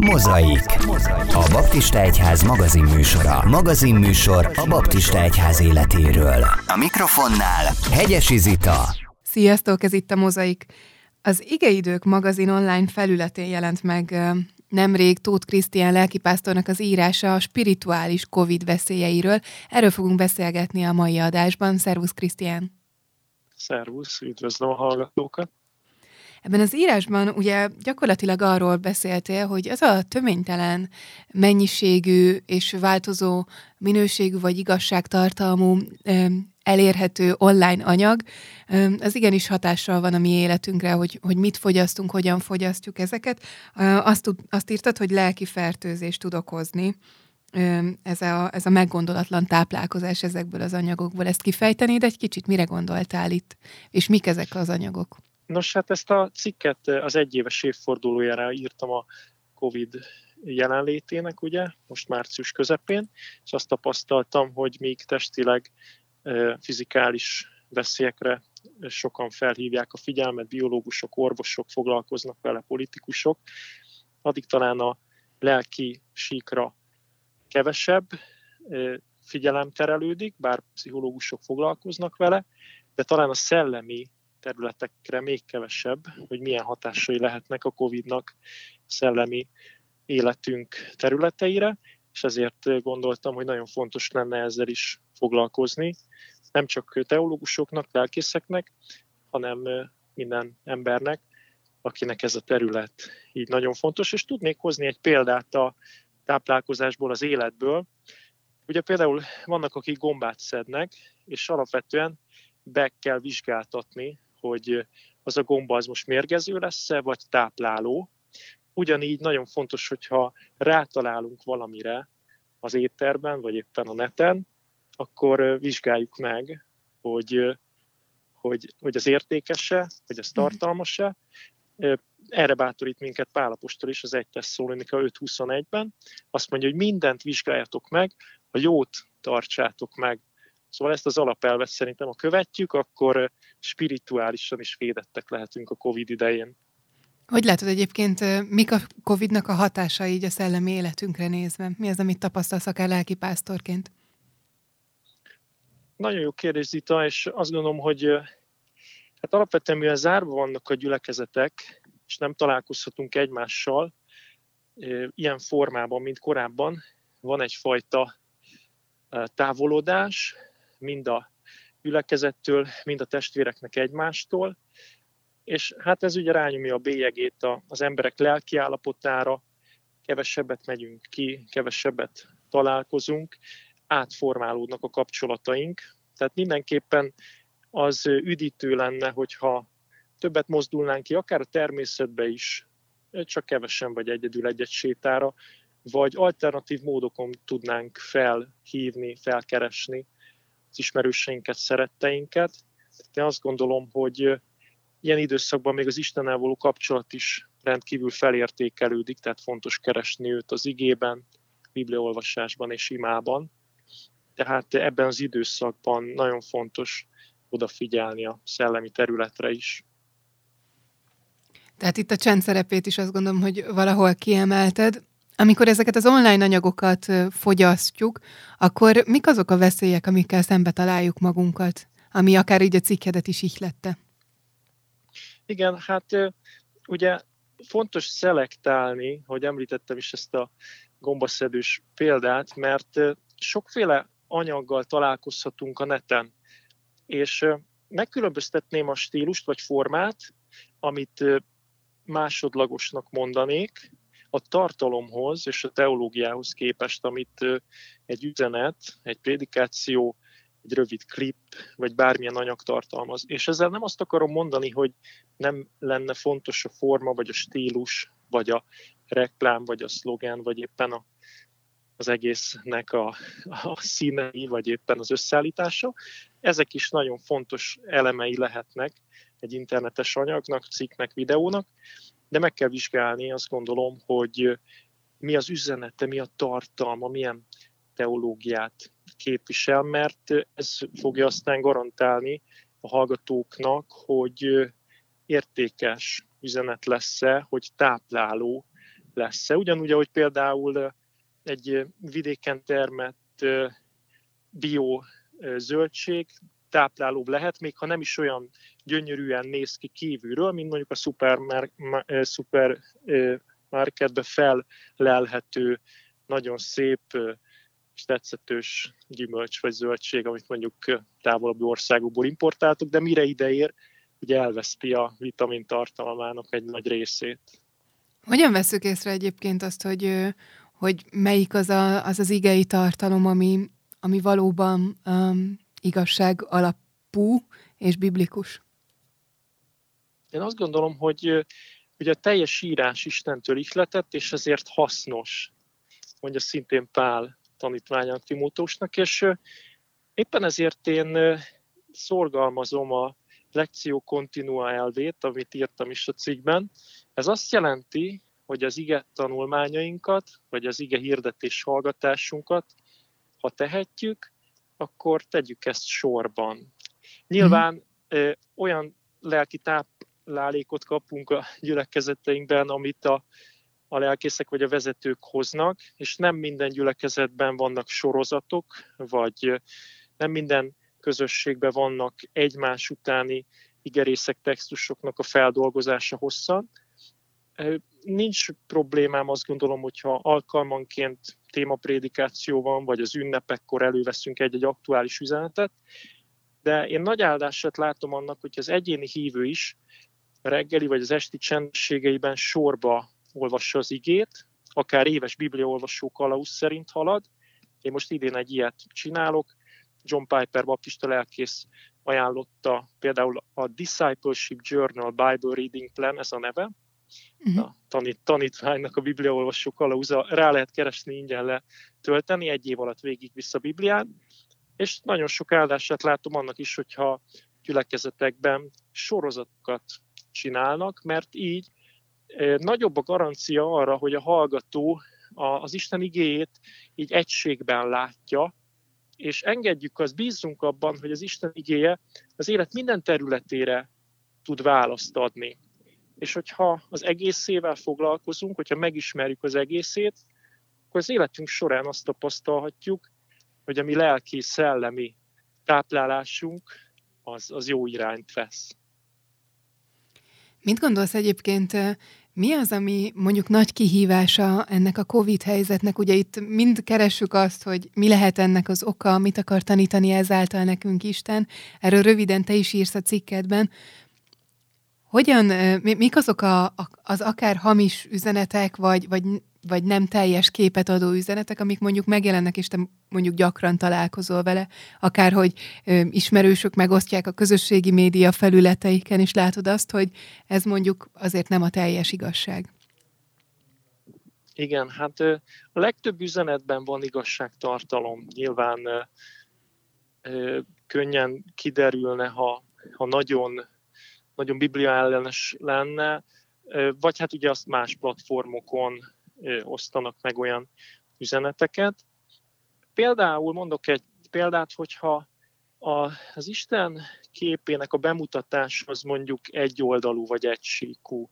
Mozaik. A Baptista Egyház magazinműsora. Magazinműsor a Baptista Egyház életéről. A mikrofonnál Hegyesi Zita. Sziasztok, ez itt a Mozaik. Az Igeidők magazin online felületén jelent meg nemrég Tóth Krisztián lelkipásztornak az írása a spirituális COVID veszélyeiről. Erről fogunk beszélgetni a mai adásban. Szervusz Krisztián! Szervusz, üdvözlöm a hallgatókat! Ebben az írásban ugye gyakorlatilag arról beszéltél, hogy az a töménytelen mennyiségű és változó minőségű vagy igazságtartalmú elérhető online anyag, az igenis hatással van a mi életünkre, hogy, hogy mit fogyasztunk, hogyan fogyasztjuk ezeket. Azt, azt írtad, hogy lelki fertőzést tud okozni ez a, ez a meggondolatlan táplálkozás ezekből az anyagokból. Ezt kifejtenéd egy kicsit, mire gondoltál itt, és mik ezek az anyagok? Nos, hát ezt a cikket az egyéves évfordulójára írtam a COVID jelenlétének, ugye, most március közepén, és azt tapasztaltam, hogy még testileg fizikális veszélyekre sokan felhívják a figyelmet, biológusok, orvosok foglalkoznak vele, politikusok, addig talán a lelki síkra kevesebb figyelem terelődik, bár pszichológusok foglalkoznak vele, de talán a szellemi területekre még kevesebb, hogy milyen hatásai lehetnek a COVID-nak szellemi életünk területeire, és ezért gondoltam, hogy nagyon fontos lenne ezzel is foglalkozni, nem csak teológusoknak, lelkészeknek, hanem minden embernek, akinek ez a terület így nagyon fontos, és tudnék hozni egy példát a táplálkozásból, az életből. Ugye például vannak, akik gombát szednek, és alapvetően be kell vizsgáltatni hogy az a gomba az most mérgező lesz-e, vagy tápláló. Ugyanígy nagyon fontos, hogyha rátalálunk valamire az étterben, vagy éppen a neten, akkor vizsgáljuk meg, hogy, hogy, hogy az értékese, hogy az tartalmas-e. Erre bátorít minket Pálapostól is az 1 Tesszalonika 5.21-ben. Azt mondja, hogy mindent vizsgáljatok meg, a jót tartsátok meg. Szóval ezt az alapelvet szerintem, ha követjük, akkor spirituálisan is védettek lehetünk a COVID idején. Hogy látod egyébként, mik a COVID-nak a hatása így a szellemi életünkre nézve? Mi az, amit tapasztalsz akár lelkipásztorként? Nagyon jó kérdés, Zita, és azt gondolom, hogy hát alapvetően mivel zárva vannak a gyülekezetek, és nem találkozhatunk egymással ilyen formában, mint korábban, van egyfajta távolodás, mind a gyülekezettől, mind a testvéreknek egymástól, és hát ez ugye rányomja a bélyegét az emberek lelki állapotára, kevesebbet megyünk ki, kevesebbet találkozunk, átformálódnak a kapcsolataink. Tehát mindenképpen az üdítő lenne, hogyha többet mozdulnánk ki, akár a természetbe is, csak kevesen vagy egyedül egy-egy sétára, vagy alternatív módokon tudnánk felhívni, felkeresni az ismerőseinket, szeretteinket. Én azt gondolom, hogy ilyen időszakban még az Istennel való kapcsolat is rendkívül felértékelődik, tehát fontos keresni őt az igében, bibliaolvasásban és imában. Tehát ebben az időszakban nagyon fontos odafigyelni a szellemi területre is. Tehát itt a csend szerepét is azt gondolom, hogy valahol kiemelted. Amikor ezeket az online anyagokat fogyasztjuk, akkor mik azok a veszélyek, amikkel szembe találjuk magunkat, ami akár így a cikkedet is ihlette? Igen, hát ugye fontos szelektálni, hogy említettem is ezt a gombaszedős példát, mert sokféle anyaggal találkozhatunk a neten, és megkülönböztetném a stílust vagy formát, amit másodlagosnak mondanék, a tartalomhoz és a teológiához képest, amit egy üzenet, egy prédikáció, egy rövid klip, vagy bármilyen anyag tartalmaz. És ezzel nem azt akarom mondani, hogy nem lenne fontos a forma, vagy a stílus, vagy a reklám, vagy a szlogán, vagy éppen a, az egésznek a, a színei, vagy éppen az összeállítása. Ezek is nagyon fontos elemei lehetnek egy internetes anyagnak, cikknek, videónak, de meg kell vizsgálni, azt gondolom, hogy mi az üzenete, mi a tartalma, milyen teológiát képvisel, mert ez fogja aztán garantálni a hallgatóknak, hogy értékes üzenet lesz-e, hogy tápláló lesz-e. Ugyanúgy, ahogy például egy vidéken termett bio zöldség táplálóbb lehet, még ha nem is olyan gyönyörűen néz ki kívülről, mint mondjuk a szupermarketbe fellelhető, nagyon szép és tetszetős gyümölcs vagy zöldség, amit mondjuk távolabbi országokból importáltuk, de mire ideér, ugye elveszti a vitamin tartalmának egy nagy részét. Hogyan veszük észre egyébként azt, hogy, hogy melyik az, a, az az igei tartalom, ami, ami valóban um, igazság alapú és biblikus? Én azt gondolom, hogy, hogy a teljes írás Istentől ihletett, és ezért hasznos, mondja szintén Pál tanítványának Timótósnak, és éppen ezért én szorgalmazom a lekció continua elvét, amit írtam is a cikkben. Ez azt jelenti, hogy az ige tanulmányainkat, vagy az ige hirdetés hallgatásunkat, ha tehetjük, akkor tegyük ezt sorban. Nyilván mm. olyan lelki táplálékot kapunk a gyülekezeteinkben, amit a, a lelkészek vagy a vezetők hoznak, és nem minden gyülekezetben vannak sorozatok, vagy nem minden közösségben vannak egymás utáni igerészek textusoknak a feldolgozása hosszan. Nincs problémám azt gondolom, hogyha alkalmanként témaprédikáció van, vagy az ünnepekkor előveszünk egy-egy aktuális üzenetet, de én nagy áldását látom annak, hogy az egyéni hívő is reggeli vagy az esti csendségeiben sorba olvassa az igét, akár éves bibliaolvasó kalauz szerint halad. Én most idén egy ilyet csinálok. John Piper baptista lelkész ajánlotta például a Discipleship Journal Bible Reading Plan, ez a neve, uh-huh. a tanít, tanítványnak a bibliaolvasó kalauza, rá lehet keresni, ingyen letölteni, egy év alatt végig vissza a Bibliát, és nagyon sok áldását látom annak is, hogyha gyülekezetekben sorozatokat csinálnak, mert így nagyobb a garancia arra, hogy a hallgató az Isten igéjét így egységben látja, és engedjük azt, bízzunk abban, hogy az Isten igéje az élet minden területére tud választ adni. És hogyha az egészével foglalkozunk, hogyha megismerjük az egészét, akkor az életünk során azt tapasztalhatjuk, hogy a mi lelki, szellemi táplálásunk az, az jó irányt vesz. Mit gondolsz egyébként, mi az, ami mondjuk nagy kihívása ennek a COVID helyzetnek? Ugye itt mind keressük azt, hogy mi lehet ennek az oka, mit akar tanítani ezáltal nekünk Isten. Erről röviden te is írsz a cikkedben. Hogyan, mik azok a, az akár hamis üzenetek, vagy, vagy, vagy nem teljes képet adó üzenetek, amik mondjuk megjelennek, és te mondjuk gyakran találkozol vele, akár hogy ismerősök megosztják a közösségi média felületeiken, és látod azt, hogy ez mondjuk azért nem a teljes igazság. Igen, hát a legtöbb üzenetben van igazságtartalom. Nyilván könnyen kiderülne, ha, ha nagyon nagyon biblia ellenes lenne, vagy hát ugye azt más platformokon osztanak meg olyan üzeneteket. Például mondok egy példát, hogyha a, az Isten képének a bemutatás az mondjuk egy oldalú vagy egysíkú.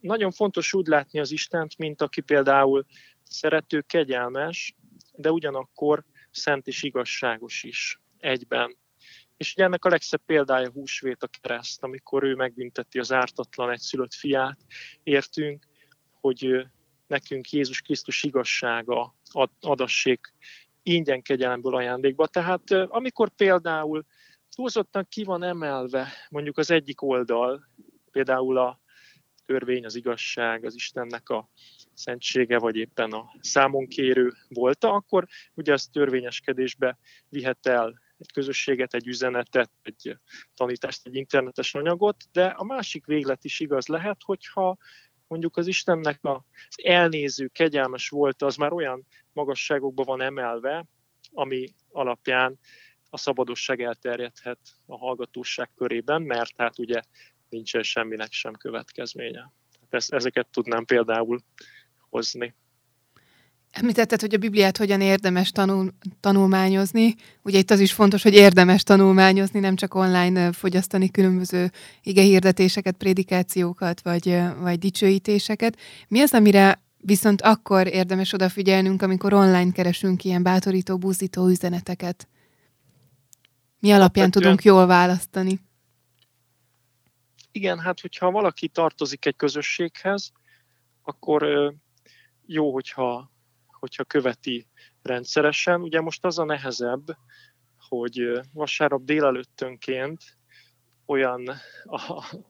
Nagyon fontos úgy látni az Istent, mint aki például szerető, kegyelmes, de ugyanakkor szent és igazságos is egyben. És ugye ennek a legszebb példája húsvét a kereszt, amikor ő megbünteti az ártatlan egyszülött fiát, értünk, hogy nekünk Jézus Krisztus igazsága adassék ingyen kegyelemből ajándékba. Tehát amikor például túlzottan ki van emelve mondjuk az egyik oldal, például a törvény, az igazság, az Istennek a szentsége, vagy éppen a számonkérő volt, akkor ugye az törvényeskedésbe vihet el egy közösséget, egy üzenetet, egy tanítást, egy internetes anyagot, de a másik véglet is igaz lehet, hogyha mondjuk az Istennek az elnéző, kegyelmes volt, az már olyan magasságokba van emelve, ami alapján a szabadosság elterjedhet a hallgatóság körében, mert hát ugye nincsen semminek sem következménye. ezeket tudnám például hozni. Említetted, hogy a Bibliát hogyan érdemes tanul, tanulmányozni. Ugye itt az is fontos, hogy érdemes tanulmányozni, nem csak online fogyasztani különböző igehirdetéseket, prédikációkat, vagy, vagy dicsőítéseket. Mi az, amire Viszont akkor érdemes odafigyelnünk, amikor online keresünk ilyen bátorító, buzdító üzeneteket. Mi alapján tudunk jól választani? Igen, hát hogyha valaki tartozik egy közösséghez, akkor jó, hogyha, hogyha követi rendszeresen. Ugye most az a nehezebb, hogy vasárnap délelőttönként olyan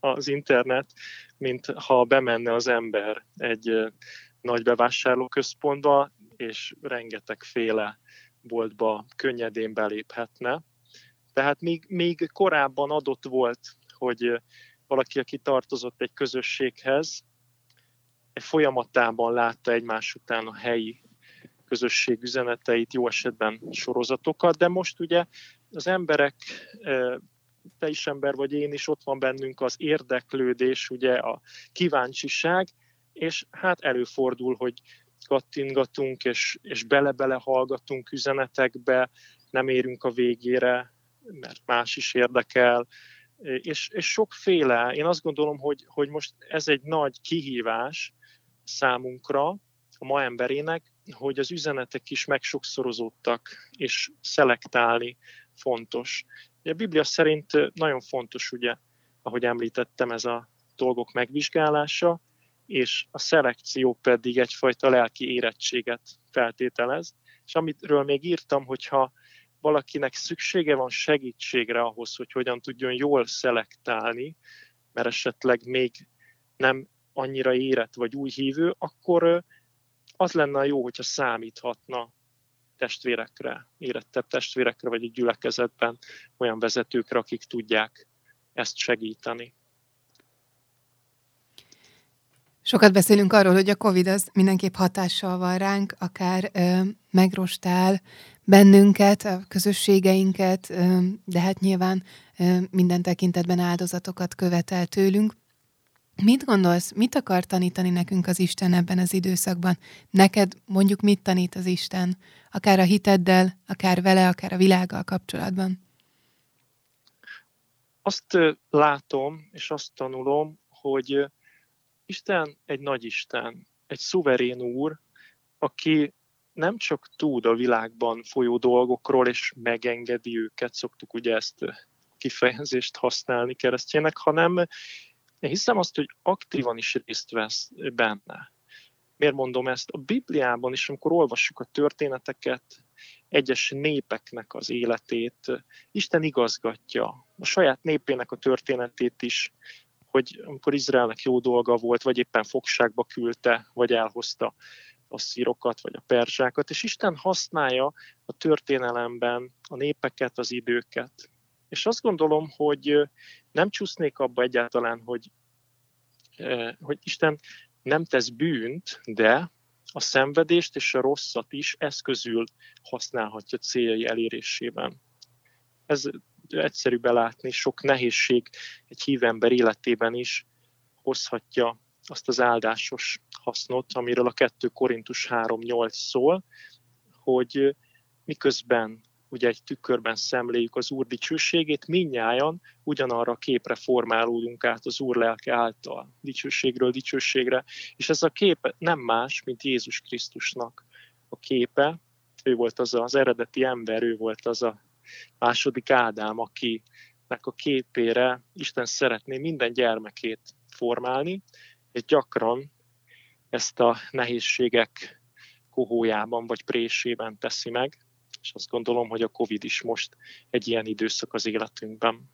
az internet, mint ha bemenne az ember egy nagy bevásárlóközpontba, és rengetegféle boltba könnyedén beléphetne. Tehát még, még korábban adott volt, hogy valaki, aki tartozott egy közösséghez, folyamatában látta egymás után a helyi közösség üzeneteit, jó esetben sorozatokat, de most ugye az emberek, te is ember vagy én is, ott van bennünk az érdeklődés, ugye a kíváncsiság, és hát előfordul, hogy kattingatunk, és, és bele-bele hallgatunk üzenetekbe, nem érünk a végére, mert más is érdekel, és, és sokféle, én azt gondolom, hogy, hogy most ez egy nagy kihívás számunkra, a ma emberének, hogy az üzenetek is megsokszorozódtak, és szelektálni fontos. A Biblia szerint nagyon fontos, ugye, ahogy említettem, ez a dolgok megvizsgálása, és a szelekció pedig egyfajta lelki érettséget feltételez. És amitről még írtam, hogyha valakinek szüksége van segítségre ahhoz, hogy hogyan tudjon jól szelektálni, mert esetleg még nem annyira érett vagy új hívő, akkor az lenne jó, hogyha számíthatna testvérekre, érettebb testvérekre, vagy egy gyülekezetben olyan vezetőkre, akik tudják ezt segíteni. Sokat beszélünk arról, hogy a COVID az mindenképp hatással van ránk, akár ö, megrostál bennünket, a közösségeinket, ö, de hát nyilván ö, minden tekintetben áldozatokat követel tőlünk. Mit gondolsz, mit akar tanítani nekünk az Isten ebben az időszakban? Neked mondjuk mit tanít az Isten, akár a hiteddel, akár vele, akár a világgal kapcsolatban? Azt látom, és azt tanulom, hogy Isten egy nagy Isten, egy szuverén úr, aki nem csak tud a világban folyó dolgokról, és megengedi őket, szoktuk ugye ezt kifejezést használni keresztjének, hanem én hiszem azt, hogy aktívan is részt vesz benne. Miért mondom ezt? A Bibliában is, amikor olvassuk a történeteket, egyes népeknek az életét, Isten igazgatja. A saját népének a történetét is, hogy amikor Izraelnek jó dolga volt, vagy éppen fogságba küldte, vagy elhozta a szírokat, vagy a perzsákat, és Isten használja a történelemben a népeket, az időket. És azt gondolom, hogy nem csúsznék abba egyáltalán, hogy, hogy Isten nem tesz bűnt, de a szenvedést és a rosszat is eszközül használhatja céljai elérésében. Ez egyszerű belátni, sok nehézség egy hívember életében is hozhatja azt az áldásos hasznot, amiről a 2 Korintus 3.8 szól, hogy miközben ugye egy tükörben szemléljük az Úr dicsőségét, minnyáján ugyanarra a képre formálódunk át az Úr lelke által, dicsőségről dicsőségre, és ez a kép nem más, mint Jézus Krisztusnak a képe, ő volt az az eredeti ember, ő volt az a második Ádám, akinek a képére Isten szeretné minden gyermekét formálni, és gyakran ezt a nehézségek kohójában vagy présében teszi meg, és azt gondolom, hogy a Covid is most egy ilyen időszak az életünkben.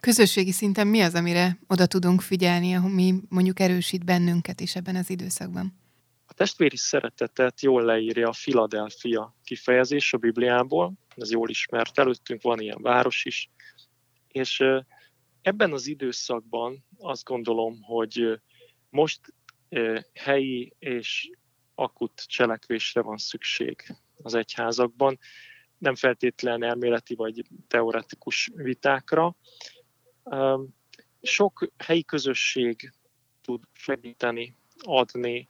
Közösségi szinten mi az, amire oda tudunk figyelni, ami mondjuk erősít bennünket is ebben az időszakban? A testvéri szeretetet jól leírja a Philadelphia kifejezés a Bibliából, ez jól ismert, előttünk van ilyen város is, és ebben az időszakban azt gondolom, hogy most helyi és akut cselekvésre van szükség az egyházakban, nem feltétlen elméleti vagy teoretikus vitákra. Sok helyi közösség tud segíteni, adni,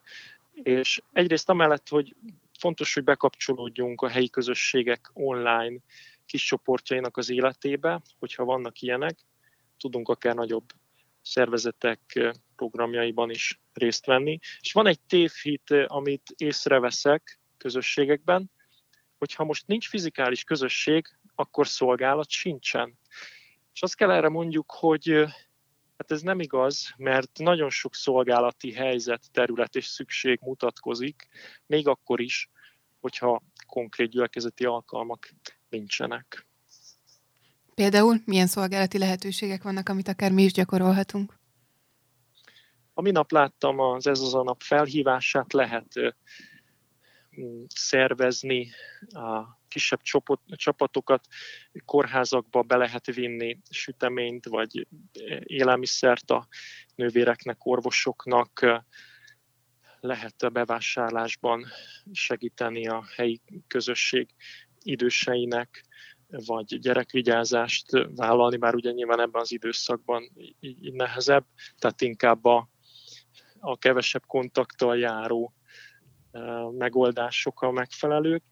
és egyrészt amellett, hogy fontos, hogy bekapcsolódjunk a helyi közösségek online kis csoportjainak az életébe, hogyha vannak ilyenek, tudunk akár nagyobb szervezetek programjaiban is részt venni. És van egy tévhit, amit észreveszek közösségekben, hogy ha most nincs fizikális közösség, akkor szolgálat sincsen. És azt kell erre mondjuk, hogy hát ez nem igaz, mert nagyon sok szolgálati helyzet, terület és szükség mutatkozik, még akkor is, hogyha konkrét gyülekezeti alkalmak nincsenek. Például milyen szolgálati lehetőségek vannak, amit akár mi is gyakorolhatunk? A minap láttam az Ez az a nap felhívását, lehet szervezni a kisebb csapatokat, kórházakba be lehet vinni süteményt vagy élelmiszert a nővéreknek, orvosoknak, lehet a bevásárlásban segíteni a helyi közösség időseinek, vagy gyerekvigyázást vállalni, bár ugye nyilván ebben az időszakban nehezebb, tehát inkább a, a kevesebb kontakttal járó megoldások a megfelelők.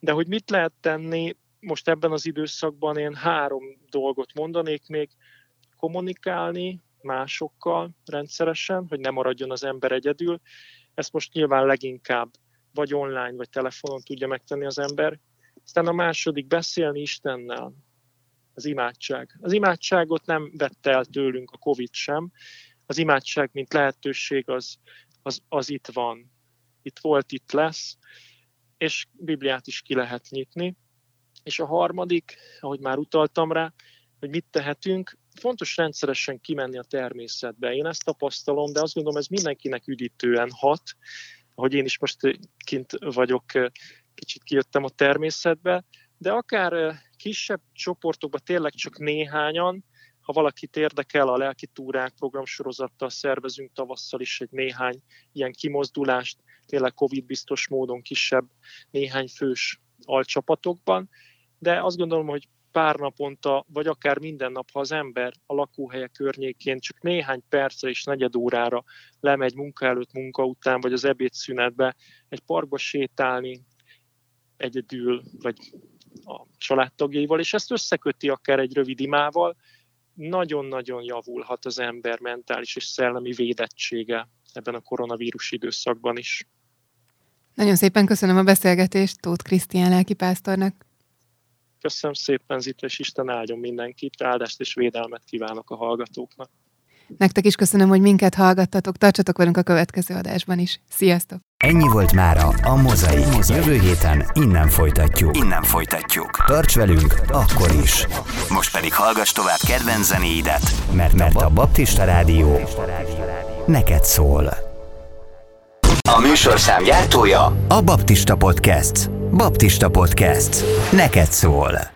De hogy mit lehet tenni, most ebben az időszakban én három dolgot mondanék még, kommunikálni másokkal rendszeresen, hogy ne maradjon az ember egyedül. Ezt most nyilván leginkább vagy online, vagy telefonon tudja megtenni az ember. Aztán a második, beszélni Istennel, az imádság. Az imádságot nem vette el tőlünk a Covid sem. Az imádság, mint lehetőség, az, az, az itt van. Itt volt, itt lesz, és Bibliát is ki lehet nyitni. És a harmadik, ahogy már utaltam rá, hogy mit tehetünk, fontos rendszeresen kimenni a természetbe. Én ezt tapasztalom, de azt gondolom, ez mindenkinek üdítően hat. Ahogy én is most kint vagyok, kicsit kijöttem a természetbe, de akár kisebb csoportokban tényleg csak néhányan, ha valakit érdekel, a lelki túrák programsorozattal szervezünk tavasszal is egy néhány ilyen kimozdulást, tényleg Covid-biztos módon kisebb, néhány fős alcsapatokban, de azt gondolom, hogy pár naponta, vagy akár minden nap, ha az ember a lakóhelye környékén csak néhány percre és negyed órára lemegy munka előtt, munka után, vagy az ebédszünetbe egy parkba sétálni, egyedül, vagy a családtagjaival, és ezt összeköti akár egy rövid imával, nagyon-nagyon javulhat az ember mentális és szellemi védettsége ebben a koronavírus időszakban is. Nagyon szépen köszönöm a beszélgetést Tóth Krisztián lelkipásztornak. Köszönöm szépen, Zita, és Isten áldjon mindenkit, áldást és védelmet kívánok a hallgatóknak. Nektek is köszönöm, hogy minket hallgattatok, tartsatok velünk a következő adásban is. Sziasztok! Ennyi volt mára a Mozai. Jövő héten innen folytatjuk. Innen folytatjuk. Tarts velünk akkor is. Most pedig hallgass tovább kedvenc zenéidet, mert, mert a Baptista Rádió neked szól. A műsorszám gyártója a Baptista Podcast. Baptista Podcast. Neked szól.